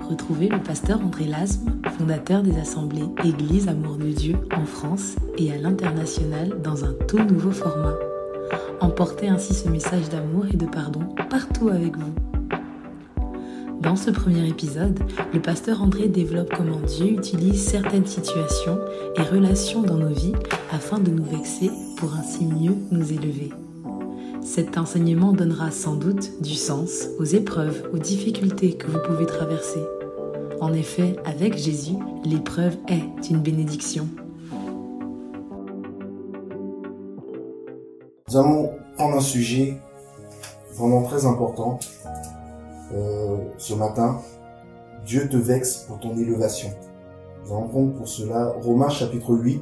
Retrouvez le pasteur André Lasme, fondateur des assemblées Église Amour de Dieu en France et à l'international dans un tout nouveau format. Emportez ainsi ce message d'amour et de pardon partout avec vous. Dans ce premier épisode, le pasteur André développe comment Dieu utilise certaines situations et relations dans nos vies afin de nous vexer pour ainsi mieux nous élever. Cet enseignement donnera sans doute du sens aux épreuves, aux difficultés que vous pouvez traverser. En effet, avec Jésus, l'épreuve est une bénédiction. Nous allons prendre un sujet vraiment très important euh, ce matin. Dieu te vexe pour ton élévation. Nous allons prendre pour cela Romains chapitre 8,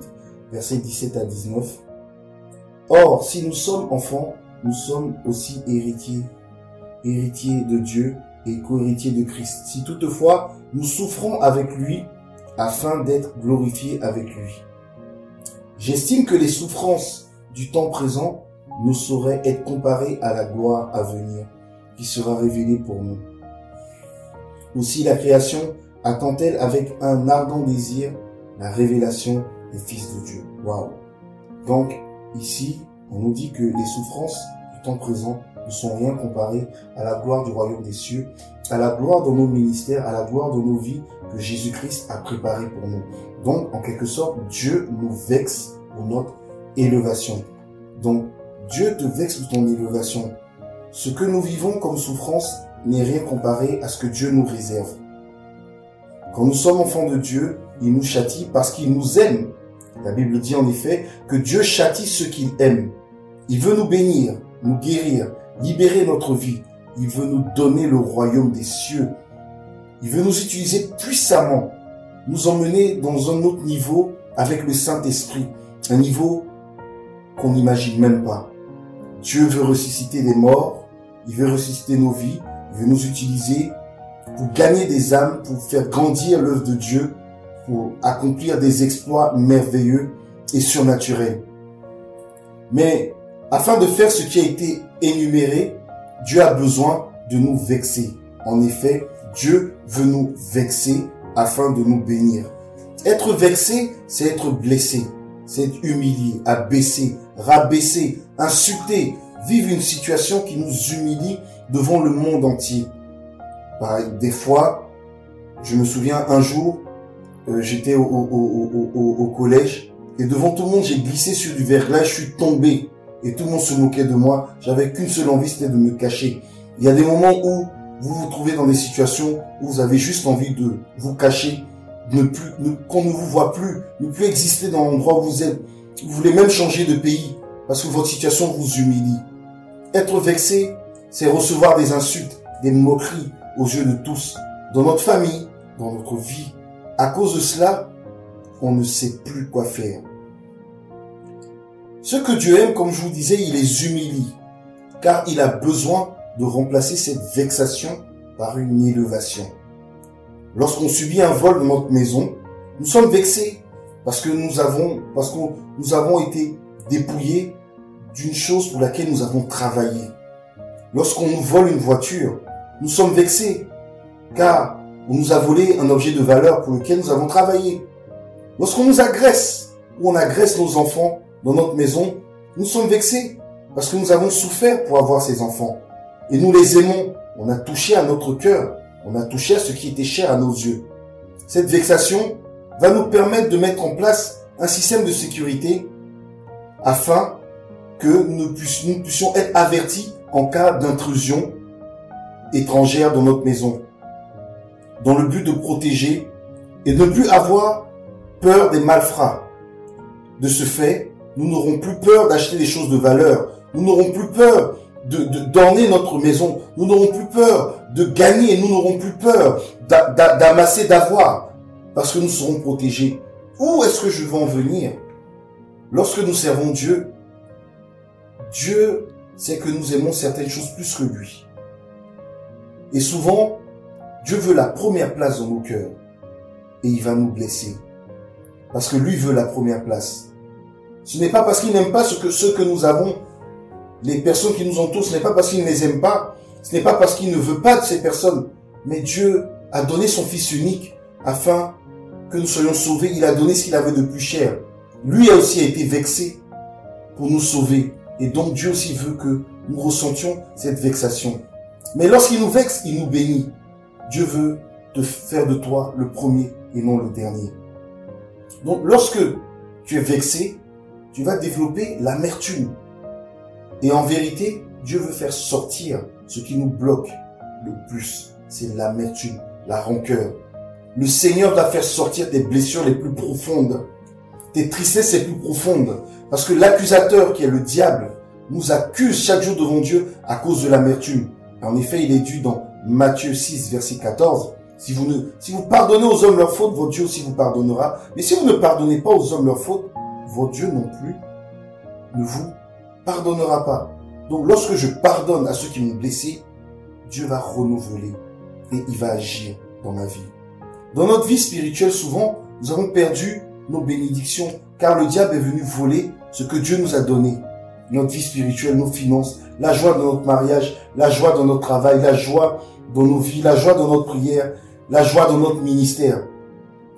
versets 17 à 19. Or, si nous sommes enfants, nous sommes aussi héritiers, héritiers de Dieu et co-héritiers de Christ. Si toutefois nous souffrons avec lui afin d'être glorifiés avec lui. J'estime que les souffrances du temps présent ne sauraient être comparées à la gloire à venir qui sera révélée pour nous. Aussi la création attend-elle avec un ardent désir la révélation des fils de Dieu. Waouh. Donc ici, on nous dit que les souffrances temps présent ne sont rien comparées à la gloire du royaume des cieux, à la gloire de nos ministères, à la gloire de nos vies que Jésus-Christ a préparées pour nous. Donc, en quelque sorte, Dieu nous vexe pour notre élévation. Donc, Dieu te vexe pour ton élévation. Ce que nous vivons comme souffrance n'est rien comparé à ce que Dieu nous réserve. Quand nous sommes enfants de Dieu, il nous châtie parce qu'il nous aime. La Bible dit en effet que Dieu châtie ceux qu'il aime. Il veut nous bénir, nous guérir, libérer notre vie. Il veut nous donner le royaume des cieux. Il veut nous utiliser puissamment, nous emmener dans un autre niveau avec le Saint-Esprit, un niveau qu'on n'imagine même pas. Dieu veut ressusciter les morts, il veut ressusciter nos vies, il veut nous utiliser pour gagner des âmes, pour faire grandir l'œuvre de Dieu, pour accomplir des exploits merveilleux et surnaturels. Mais afin de faire ce qui a été énuméré, Dieu a besoin de nous vexer. En effet, Dieu veut nous vexer afin de nous bénir. Être vexé, c'est être blessé, c'est être humilié, abaissé, rabaissé, insulté, vivre une situation qui nous humilie devant le monde entier. des fois, je me souviens un jour, euh, j'étais au, au, collège et devant tout le monde, j'ai glissé sur du verglas, je suis tombé et tout le monde se moquait de moi. J'avais qu'une seule envie, c'était de me cacher. Il y a des moments où vous vous trouvez dans des situations où vous avez juste envie de vous cacher, qu'on ne vous voit plus, ne plus exister dans l'endroit où vous êtes. Vous voulez même changer de pays parce que votre situation vous humilie. Être vexé, c'est recevoir des insultes, des moqueries aux yeux de tous, dans notre famille, dans notre vie. À cause de cela, on ne sait plus quoi faire. Ce que Dieu aime, comme je vous disais, il les humilie, car il a besoin de remplacer cette vexation par une élévation. Lorsqu'on subit un vol dans notre maison, nous sommes vexés parce que nous avons, parce que nous avons été dépouillés d'une chose pour laquelle nous avons travaillé. Lorsqu'on nous vole une voiture, nous sommes vexés car on nous a volé un objet de valeur pour lequel nous avons travaillé. Lorsqu'on nous agresse ou on agresse nos enfants dans notre maison, nous sommes vexés parce que nous avons souffert pour avoir ces enfants. Et nous les aimons. On a touché à notre cœur. On a touché à ce qui était cher à nos yeux. Cette vexation va nous permettre de mettre en place un système de sécurité afin que nous puissions, être avertis en cas d'intrusion étrangère dans notre maison, dans le but de protéger et de ne plus avoir peur des malfrats. De ce fait, nous n'aurons plus peur d'acheter des choses de valeur. Nous n'aurons plus peur de d'orner notre maison. Nous n'aurons plus peur de gagner. Nous n'aurons plus peur d'amasser, d'avoir. Parce que nous serons protégés. Où est-ce que je veux en venir? Lorsque nous servons Dieu, Dieu sait que nous aimons certaines choses plus que lui. Et souvent, Dieu veut la première place dans nos cœurs. Et il va nous blesser. Parce que lui veut la première place. Ce n'est pas parce qu'il n'aime pas ce que, ce que nous avons, les personnes qui nous entourent, ce n'est pas parce qu'il ne les aime pas, ce n'est pas parce qu'il ne veut pas de ces personnes, mais Dieu a donné son Fils unique afin que nous soyons sauvés. Il a donné ce qu'il avait de plus cher. Lui a aussi été vexé pour nous sauver. Et donc Dieu aussi veut que nous ressentions cette vexation. Mais lorsqu'il nous vexe, il nous bénit. Dieu veut te faire de toi le premier et non le dernier. Donc lorsque tu es vexé, tu vas développer l'amertume. Et en vérité, Dieu veut faire sortir ce qui nous bloque le plus. C'est l'amertume, la rancœur. Le Seigneur va faire sortir tes blessures les plus profondes, tes tristesses les plus profondes. Parce que l'accusateur qui est le diable nous accuse chaque jour devant Dieu à cause de l'amertume. En effet, il est dû dans Matthieu 6, verset 14. Si vous, si vous pardonnez aux hommes leurs fautes, votre Dieu aussi vous pardonnera. Mais si vous ne pardonnez pas aux hommes leurs fautes, votre Dieu non plus ne vous pardonnera pas. Donc lorsque je pardonne à ceux qui m'ont blessé, Dieu va renouveler et il va agir dans ma vie. Dans notre vie spirituelle, souvent, nous avons perdu nos bénédictions car le diable est venu voler ce que Dieu nous a donné. Notre vie spirituelle, nos finances, la joie dans notre mariage, la joie dans notre travail, la joie dans nos vies, la joie dans notre prière, la joie dans notre ministère.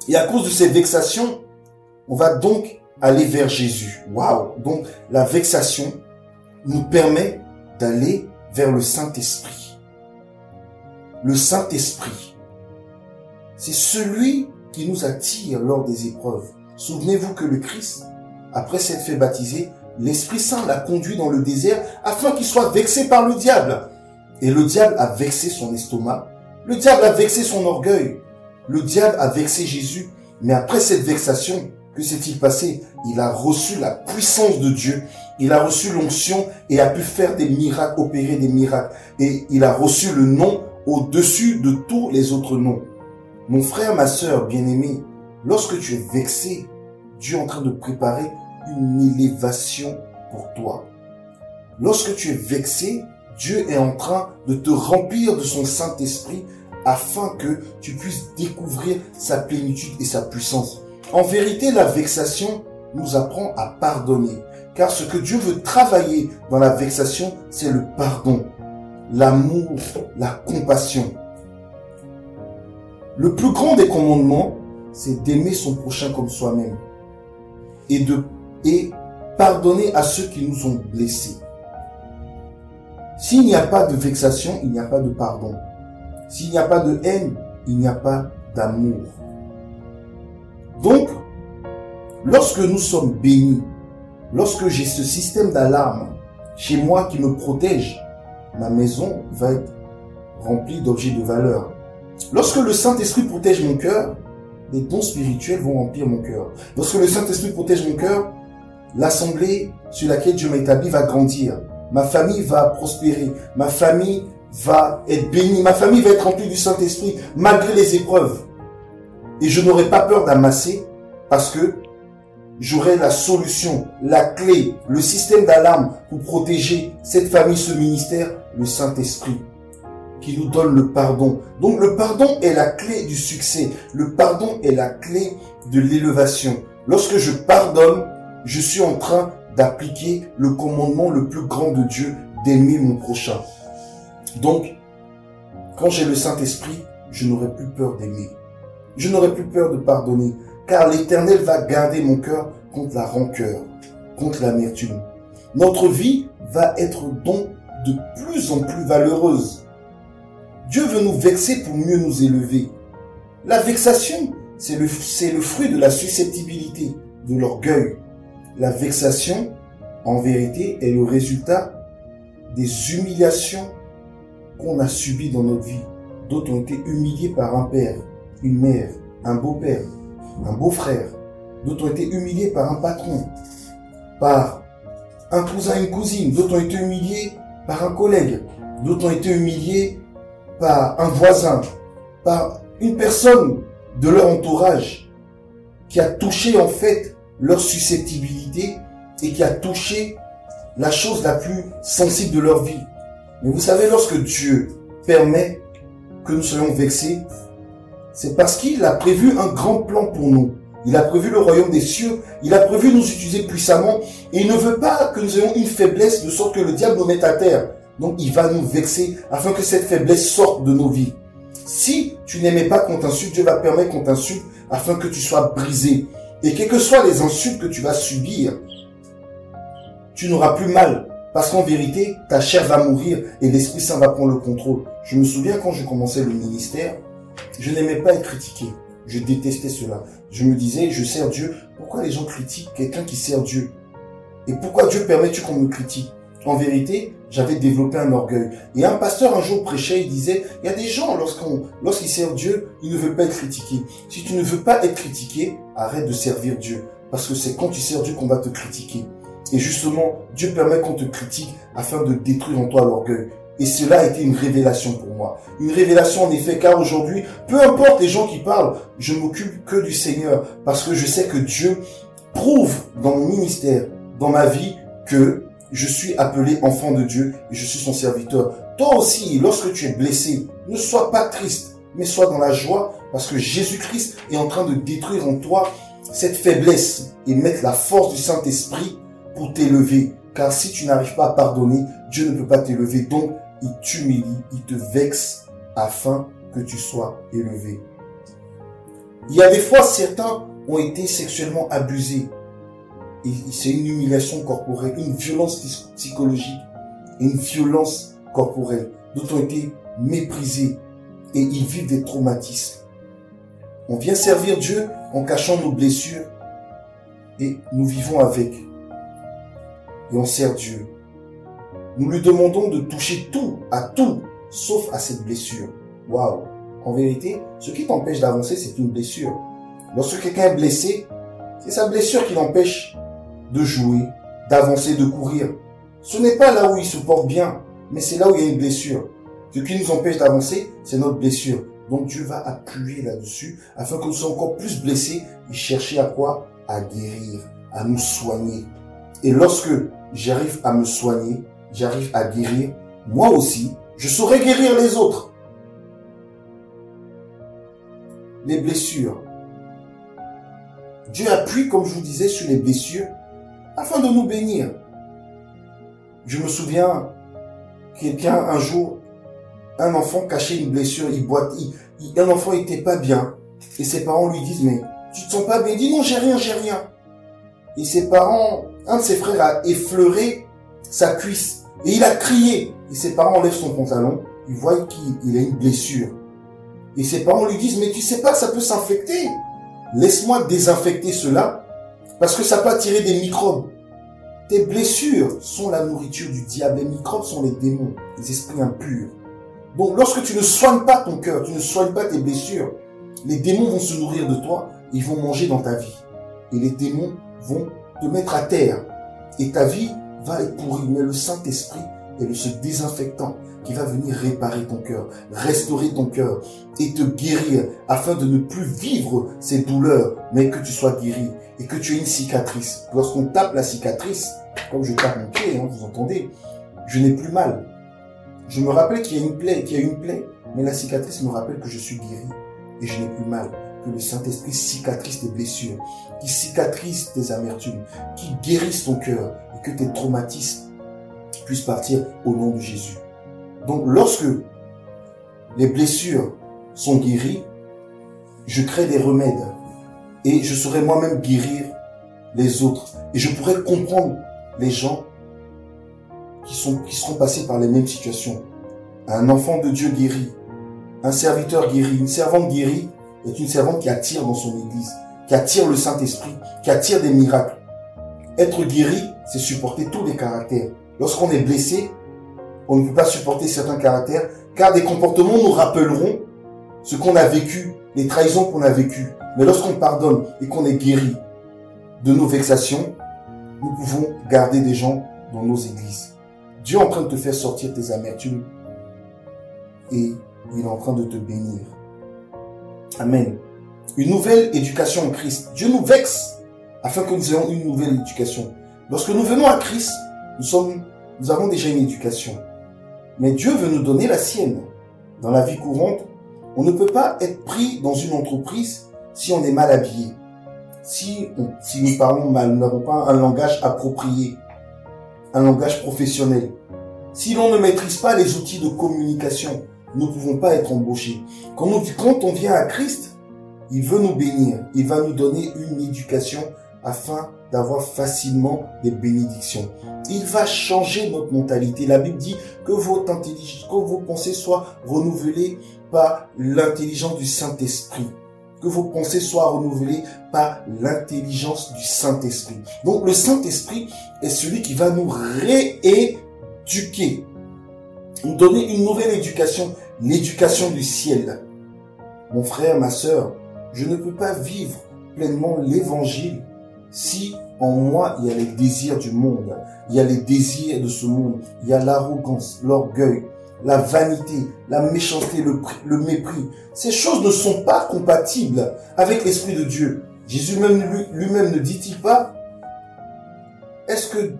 Et à cause de ces vexations, on va donc aller vers Jésus. Waouh Donc la vexation nous permet d'aller vers le Saint-Esprit. Le Saint-Esprit, c'est celui qui nous attire lors des épreuves. Souvenez-vous que le Christ, après s'être fait baptiser, l'Esprit Saint l'a conduit dans le désert afin qu'il soit vexé par le diable. Et le diable a vexé son estomac, le diable a vexé son orgueil, le diable a vexé Jésus. Mais après cette vexation, que s'est-il passé? Il a reçu la puissance de Dieu, il a reçu l'onction et a pu faire des miracles, opérer des miracles. Et il a reçu le nom au-dessus de tous les autres noms. Mon frère, ma sœur bien-aimée, lorsque tu es vexé, Dieu est en train de préparer une élévation pour toi. Lorsque tu es vexé, Dieu est en train de te remplir de son Saint-Esprit afin que tu puisses découvrir sa plénitude et sa puissance. En vérité, la vexation nous apprend à pardonner. Car ce que Dieu veut travailler dans la vexation, c'est le pardon, l'amour, la compassion. Le plus grand des commandements, c'est d'aimer son prochain comme soi-même et de pardonner à ceux qui nous ont blessés. S'il n'y a pas de vexation, il n'y a pas de pardon. S'il n'y a pas de haine, il n'y a pas d'amour. Donc, lorsque nous sommes bénis, lorsque j'ai ce système d'alarme chez moi qui me protège, ma maison va être remplie d'objets de valeur. Lorsque le Saint-Esprit protège mon cœur, les dons spirituels vont remplir mon cœur. Lorsque le Saint-Esprit protège mon cœur, l'assemblée sur laquelle Dieu m'a établi va grandir. Ma famille va prospérer. Ma famille va être bénie. Ma famille va être remplie du Saint-Esprit malgré les épreuves. Et je n'aurai pas peur d'amasser parce que j'aurai la solution, la clé, le système d'alarme pour protéger cette famille, ce ministère, le Saint-Esprit qui nous donne le pardon. Donc le pardon est la clé du succès. Le pardon est la clé de l'élévation. Lorsque je pardonne, je suis en train d'appliquer le commandement le plus grand de Dieu, d'aimer mon prochain. Donc, quand j'ai le Saint-Esprit, je n'aurai plus peur d'aimer. Je n'aurai plus peur de pardonner, car l'Éternel va garder mon cœur contre la rancœur, contre l'amertume. Notre vie va être donc de plus en plus valeureuse. Dieu veut nous vexer pour mieux nous élever. La vexation, c'est le, le fruit de la susceptibilité, de l'orgueil. La vexation, en vérité, est le résultat des humiliations qu'on a subies dans notre vie. D'autres ont été humiliés par un père, une mère, un beau-père, un beau-frère. D'autres ont été humiliés par un patron, par un cousin, une cousine. D'autres ont été humiliés par un collègue. D'autres ont été humiliés par un voisin, par une personne de leur entourage qui a touché en fait leur susceptibilité et qui a touché la chose la plus sensible de leur vie. Mais vous savez, lorsque Dieu permet que nous soyons vexés, c'est parce qu'il a prévu un grand plan pour nous. Il a prévu le royaume des cieux, il a prévu nous utiliser puissamment, et il ne veut pas que nous ayons une faiblesse de sorte que le diable nous mette à terre. Donc il va nous vexer afin que cette faiblesse sorte de nos vies. Si tu n'aimais pas qu'on t'insulte, Dieu va permettre qu'on t'insulte afin que tu sois brisé. Et quelles que soient les insultes que tu vas subir, tu n'auras plus mal. Parce qu'en vérité, ta chair va mourir et l'Esprit Saint va prendre le contrôle. Je me souviens quand je commençais le ministère, je n'aimais pas être critiqué. Je détestais cela. Je me disais, je sers Dieu. Pourquoi les gens critiquent quelqu'un qui sert Dieu? Et pourquoi Dieu permet-tu qu'on me critique? En vérité, j'avais développé un orgueil. Et un pasteur un jour prêchait, il disait, il y a des gens, lorsqu'ils servent Dieu, ils ne veulent pas être critiqués. Si tu ne veux pas être critiqué, arrête de servir Dieu. Parce que c'est quand tu sers Dieu qu'on va te critiquer. Et justement, Dieu permet qu'on te critique afin de détruire en toi l'orgueil. Et cela a été une révélation pour moi. Une révélation en effet, car aujourd'hui, peu importe les gens qui parlent, je m'occupe que du Seigneur, parce que je sais que Dieu prouve dans mon ministère, dans ma vie, que je suis appelé enfant de Dieu et je suis son serviteur. Toi aussi, lorsque tu es blessé, ne sois pas triste, mais sois dans la joie, parce que Jésus-Christ est en train de détruire en toi cette faiblesse et mettre la force du Saint-Esprit pour t'élever. Car si tu n'arrives pas à pardonner, Dieu ne peut pas t'élever. Donc, il t'humilie, il te vexe afin que tu sois élevé. Il y a des fois, certains ont été sexuellement abusés. C'est une humiliation corporelle, une violence psychologique, une violence corporelle. D'autres ont été méprisés et ils vivent des traumatismes. On vient servir Dieu en cachant nos blessures et nous vivons avec. Et on sert Dieu. Nous lui demandons de toucher tout, à tout, sauf à cette blessure. Waouh! En vérité, ce qui t'empêche d'avancer, c'est une blessure. Lorsque quelqu'un est blessé, c'est sa blessure qui l'empêche de jouer, d'avancer, de courir. Ce n'est pas là où il se porte bien, mais c'est là où il y a une blessure. Ce qui nous empêche d'avancer, c'est notre blessure. Donc Dieu va appuyer là-dessus afin que nous soyons encore plus blessés et chercher à quoi? À guérir, à nous soigner. Et lorsque j'arrive à me soigner, j'arrive à guérir, moi aussi, je saurai guérir les autres. Les blessures. Dieu appuie, comme je vous disais, sur les blessures afin de nous bénir. Je me souviens, quelqu'un un jour, un enfant cachait une blessure, il boite, un enfant était pas bien, et ses parents lui disent, mais tu te sens pas bien? Il dit, non, j'ai rien, j'ai rien. Et ses parents, un de ses frères a effleuré sa cuisse. Et il a crié. Et ses parents enlèvent son pantalon. Ils voient qu'il a une blessure. Et ses parents lui disent, mais tu sais pas, ça peut s'infecter. Laisse-moi désinfecter cela. Parce que ça peut attirer des microbes. Tes blessures sont la nourriture du diable. Les microbes sont les démons, les esprits impurs. Donc lorsque tu ne soignes pas ton cœur, tu ne soignes pas tes blessures, les démons vont se nourrir de toi, ils vont manger dans ta vie. Et les démons vont te mettre à terre. Et ta vie va être pourrie. Mais le Saint-Esprit est le ce désinfectant qui va venir réparer ton cœur, restaurer ton cœur et te guérir afin de ne plus vivre ces douleurs, mais que tu sois guéri et que tu aies une cicatrice. Lorsqu'on tape la cicatrice, comme je tape mon pied, hein, vous entendez, je n'ai plus mal. Je me rappelle qu'il y a une plaie, qu'il y a une plaie, mais la cicatrice me rappelle que je suis guéri et je n'ai plus mal que le Saint-Esprit cicatrise tes blessures, qui cicatrise tes amertumes, qui guérisse ton cœur et que tes traumatismes puissent partir au nom de Jésus. Donc lorsque les blessures sont guéries, je crée des remèdes et je saurai moi-même guérir les autres et je pourrai comprendre les gens qui, sont, seront passés par les mêmes situations. Un enfant de Dieu guéri, un serviteur guéri, une servante guérie est une servante qui attire dans son église, qui attire le Saint-Esprit, qui attire des miracles. Être guéri, c'est supporter tous les caractères. Lorsqu'on est blessé, on ne peut pas supporter certains caractères, car des comportements nous rappelleront ce qu'on a vécu, les trahisons qu'on a vécues. Mais lorsqu'on pardonne et qu'on est guéri de nos vexations, nous pouvons garder des gens dans nos églises. Dieu est en train de te faire sortir tes amertumes et il est en train de te bénir. Amen. Une nouvelle éducation en Christ. Dieu nous vexe afin que nous ayons une nouvelle éducation. Lorsque nous venons à Christ, nous sommes, nous avons déjà une éducation. Mais Dieu veut nous donner la sienne. Dans la vie courante, on ne peut pas être pris dans une entreprise si on est mal habillé. Si, si nous parlons mal, nous n'avons pas un langage approprié, un langage professionnel. Si l'on ne maîtrise pas les outils de communication, ne pouvons pas être embauchés. Quand, nous, quand on vient à Christ, il veut nous bénir. Il va nous donner une éducation afin d'avoir facilement des bénédictions. Il va changer notre mentalité. La Bible dit que votre intelligence, que vos pensées soient renouvelées par l'intelligence du Saint-Esprit. Que vos pensées soient renouvelées par l'intelligence du Saint-Esprit. Donc le Saint-Esprit est celui qui va nous rééduquer, nous donner une nouvelle éducation, l'éducation du ciel. Mon frère, ma sœur, je ne peux pas vivre pleinement l'évangile si en moi il y a les désirs du monde, il y a les désirs de ce monde, il y a l'arrogance, l'orgueil, la vanité, la méchanceté, le, mépris. Ces choses ne sont pas compatibles avec l'Esprit de Dieu. Jésus même lui-même ne dit-il pas, est-ce que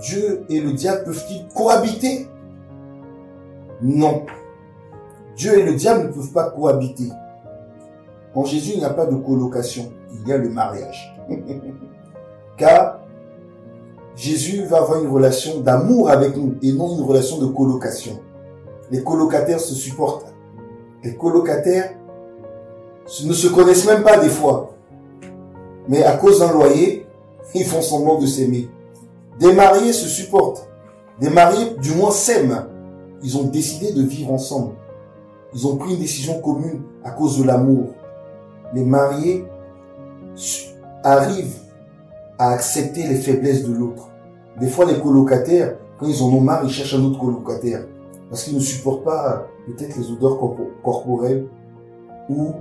Dieu et le diable peuvent-ils cohabiter? Non. Dieu et le diable ne peuvent pas cohabiter. En Jésus, il n'y a pas de colocation, il y a le mariage. Car Jésus va avoir une relation d'amour avec nous et non une relation de colocation. Les colocataires se supportent. Les colocataires ne se connaissent même pas des fois. Mais à cause d'un loyer, ils font semblant de s'aimer. Des mariés se supportent. Des mariés, du moins, s'aiment. Ils ont décidé de vivre ensemble. Ils ont pris une décision commune à cause de l'amour les mariés arrivent à accepter les faiblesses de l'autre. Des fois, les colocataires, quand ils en ont marre, ils cherchent un autre colocataire. Parce qu'ils ne supportent pas peut-être les odeurs corporelles ou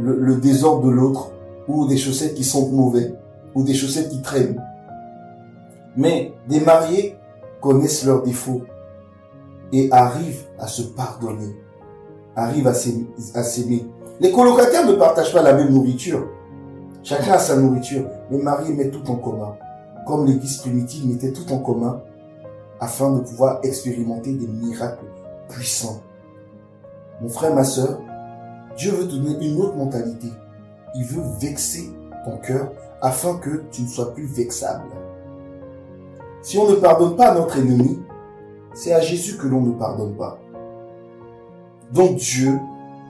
le, désordre de l'autre ou des chaussettes qui sentent mauvais ou des chaussettes qui traînent. Mais des mariés connaissent leurs défauts et arrivent à se pardonner, arrivent à s'aimer. Les colocataires ne partagent pas la même nourriture. Chacun a sa nourriture. Les mariés mettent tout en commun. Comme l'église primitive mettait tout en commun afin de pouvoir expérimenter des miracles puissants. Mon frère, ma soeur, Dieu veut te donner une autre mentalité. Il veut vexer ton cœur afin que tu ne sois plus vexable. Si on ne pardonne pas à notre ennemi, c'est à Jésus que l'on ne pardonne pas. Donc Dieu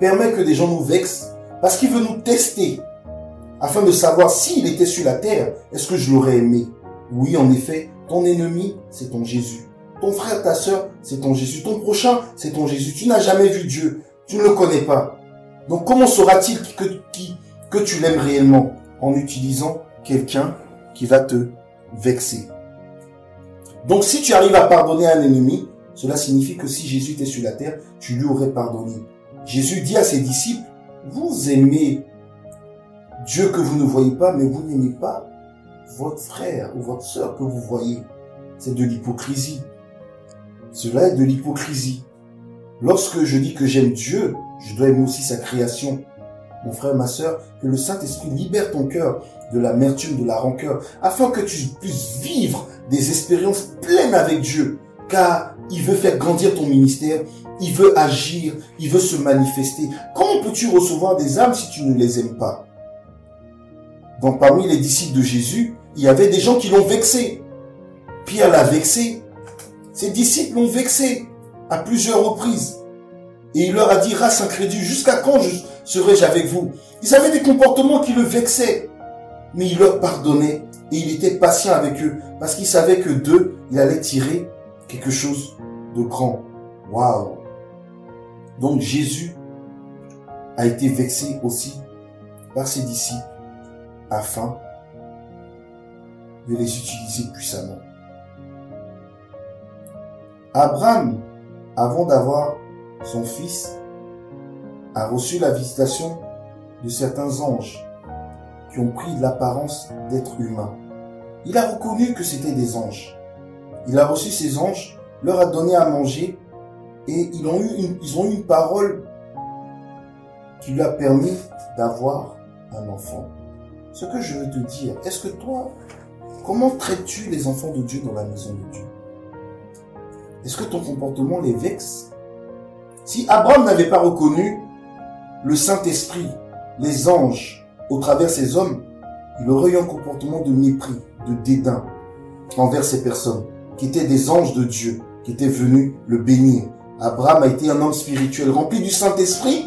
permet que des gens nous vexent parce qu'il veut nous tester afin de savoir s'il était sur la terre, est-ce que je l'aurais aimé? Oui, en effet, ton ennemi, c'est ton Jésus. Ton frère, ta soeur, c'est ton Jésus. Ton prochain, c'est ton Jésus. Tu n'as jamais vu Dieu. Tu ne le connais pas. Donc comment saura-t-il que, tu l'aimes réellement? En utilisant quelqu'un qui va te vexer. Donc si tu arrives à pardonner un ennemi, cela signifie que si Jésus était sur la terre, tu lui aurais pardonné. Jésus dit à ses disciples, vous aimez Dieu que vous ne voyez pas, mais vous n'aimez pas votre frère ou votre sœur que vous voyez. C'est de l'hypocrisie. Cela est de l'hypocrisie. Lorsque je dis que j'aime Dieu, je dois aimer aussi sa création. Mon frère, ma sœur, que le Saint-Esprit libère ton cœur de l'amertume, de la rancœur, afin que tu puisses vivre des expériences pleines avec Dieu, car il veut faire grandir ton ministère, il veut agir, il veut se manifester. Comment peux-tu recevoir des âmes si tu ne les aimes pas? Donc parmi les disciples de Jésus, il y avait des gens qui l'ont vexé. Pierre l'a vexé. Ses disciples l'ont vexé à plusieurs reprises. Et il leur a dit, race incrédule, jusqu'à quand je serai-je avec vous? Ils avaient des comportements qui le vexaient. Mais il leur pardonnait et il était patient avec eux parce qu'il savait que d'eux, il allait tirer quelque chose de grand. Waouh Donc Jésus a été vexé aussi par ses disciples afin de les utiliser puissamment. Abraham, avant d'avoir son fils, a reçu la visitation de certains anges qui ont pris l'apparence d'êtres humains. Il a reconnu que c'était des anges. Il a reçu ces anges, leur a donné à manger et ils ont eu une, ils ont eu une parole qui lui a permis d'avoir un enfant. Ce que je veux te dire, est-ce que toi, comment traites-tu les enfants de Dieu dans la maison de Dieu? Est-ce que ton comportement les vexe? Si Abraham n'avait pas reconnu le Saint-Esprit, les anges, au travers ces hommes, il aurait eu un comportement de mépris, de dédain envers ces personnes qui étaient des anges de Dieu, qui étaient venus le bénir, Abraham a été un homme spirituel rempli du Saint-Esprit.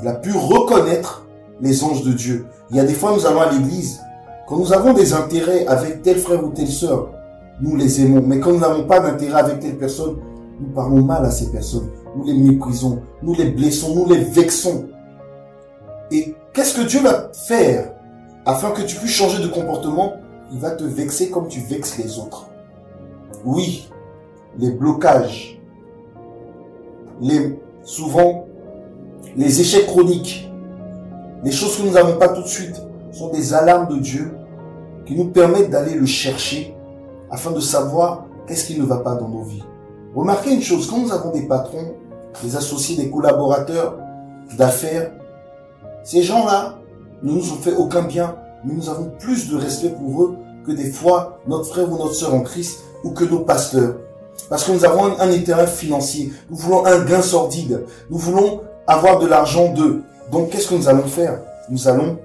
Il a pu reconnaître les anges de Dieu. Il y a des fois, nous allons à l'église. Quand nous avons des intérêts avec tel frère ou telle sœur, nous les aimons. Mais quand nous n'avons pas d'intérêt avec telle personne, nous parlons mal à ces personnes. Nous les méprisons, nous les blessons, nous les vexons. Et qu'est-ce que Dieu va faire afin que tu puisses changer de comportement? Il va te vexer comme tu vexes les autres. Oui, les blocages, les, souvent les échecs chroniques, les choses que nous n'avons pas tout de suite, sont des alarmes de Dieu qui nous permettent d'aller le chercher afin de savoir qu'est-ce qui ne va pas dans nos vies. Remarquez une chose, quand nous avons des patrons, des associés, des collaborateurs d'affaires, ces gens-là ne nous ont fait aucun bien, mais nous avons plus de respect pour eux que des fois notre frère ou notre sœur en Christ ou que nos pasteurs. Parce que nous avons un, intérêt financier. Nous voulons un gain sordide. Nous voulons avoir de l'argent d'eux. Donc qu'est-ce que nous allons faire? Nous allons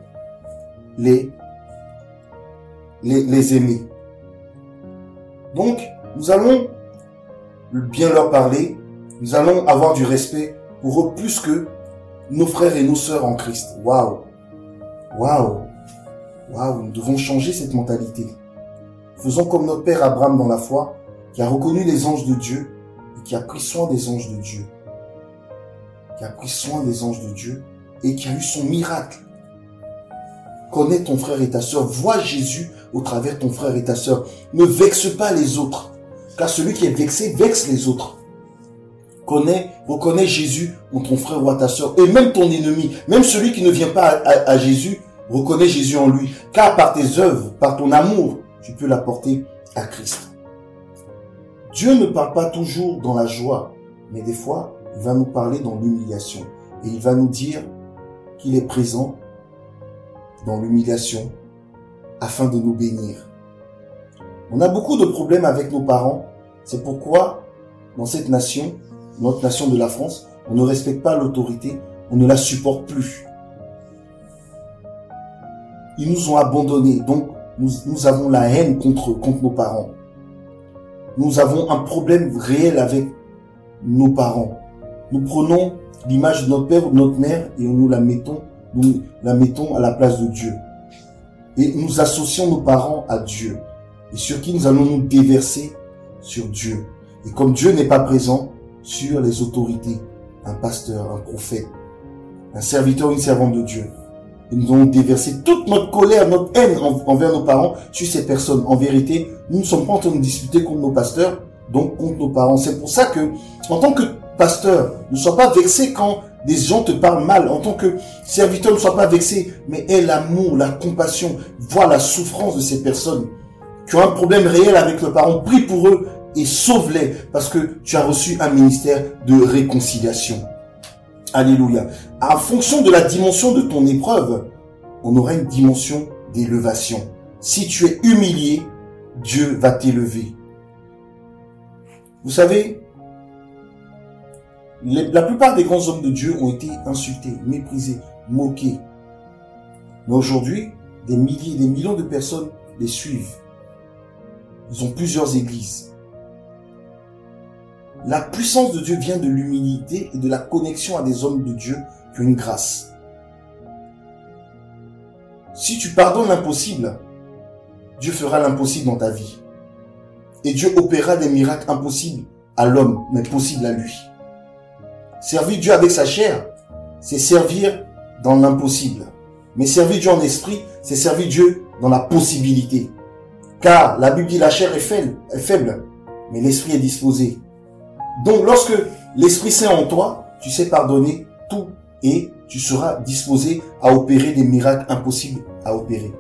les, les, les aimer. Donc, nous allons bien leur parler. Nous allons avoir du respect pour eux plus que nos frères et nos sœurs en Christ. Waouh! Waouh! Waouh! Nous devons changer cette mentalité. Faisons comme notre père Abraham dans la foi, qui a reconnu les anges de Dieu et qui a pris soin des anges de Dieu. Qui a pris soin des anges de Dieu et qui a eu son miracle. Connais ton frère et ta sœur. Vois Jésus au travers ton frère et ta sœur. Ne vexe pas les autres. Car celui qui est vexé vexe les autres. Connais, reconnais Jésus en ton frère ou à ta sœur. Et même ton ennemi, même celui qui ne vient pas à, à Jésus, reconnais Jésus en lui. Car par tes œuvres, par ton amour, tu peux l'apporter à Christ. Dieu ne parle pas toujours dans la joie, mais des fois, il va nous parler dans l'humiliation. Et il va nous dire qu'il est présent dans l'humiliation afin de nous bénir. On a beaucoup de problèmes avec nos parents. C'est pourquoi, dans cette nation, notre nation de la France, on ne respecte pas l'autorité, on ne la supporte plus. Ils nous ont abandonnés, donc nous, avons la haine contre, contre nos parents. Nous avons un problème réel avec nos parents. Nous prenons l'image de notre père ou de notre mère et nous la mettons, nous la mettons à la place de Dieu. Et nous associons nos parents à Dieu. Et sur qui nous allons nous déverser Sur Dieu. Et comme Dieu n'est pas présent, sur les autorités, un pasteur, un prophète, un serviteur, une servante de Dieu. Nous allons déverser toute notre colère, notre haine envers nos parents sur ces personnes. En vérité, nous ne sommes pas en train de discuter contre nos pasteurs, donc contre nos parents. C'est pour ça que, en tant que pasteur, ne sois pas vexé quand des gens te parlent mal. En tant que serviteur, ne sois pas vexé, mais aie l'amour, la compassion, vois la souffrance de ces personnes qui ont un problème réel avec leurs parents. Prie pour eux et sauve-les parce que tu as reçu un ministère de réconciliation. Alléluia. En fonction de la dimension de ton épreuve, on aura une dimension d'élévation. Si tu es humilié, Dieu va t'élever. Vous savez, la plupart des grands hommes de Dieu ont été insultés, méprisés, moqués. Mais aujourd'hui, des milliers, des millions de personnes les suivent. Ils ont plusieurs églises. La puissance de Dieu vient de l'humilité et de la connexion à des hommes de Dieu qui une grâce. Si tu pardonnes l'impossible, Dieu fera l'impossible dans ta vie. Et Dieu opérera des miracles impossibles à l'homme, mais possibles à lui. Servir Dieu avec sa chair, c'est servir dans l'impossible. Mais servir Dieu en esprit, c'est servir Dieu dans la possibilité. Car la Bible dit la chair est faible, est faible mais l'esprit est disposé. Donc lorsque l'Esprit Saint en toi, tu sais pardonner tout et tu seras disposé à opérer des miracles impossibles à opérer.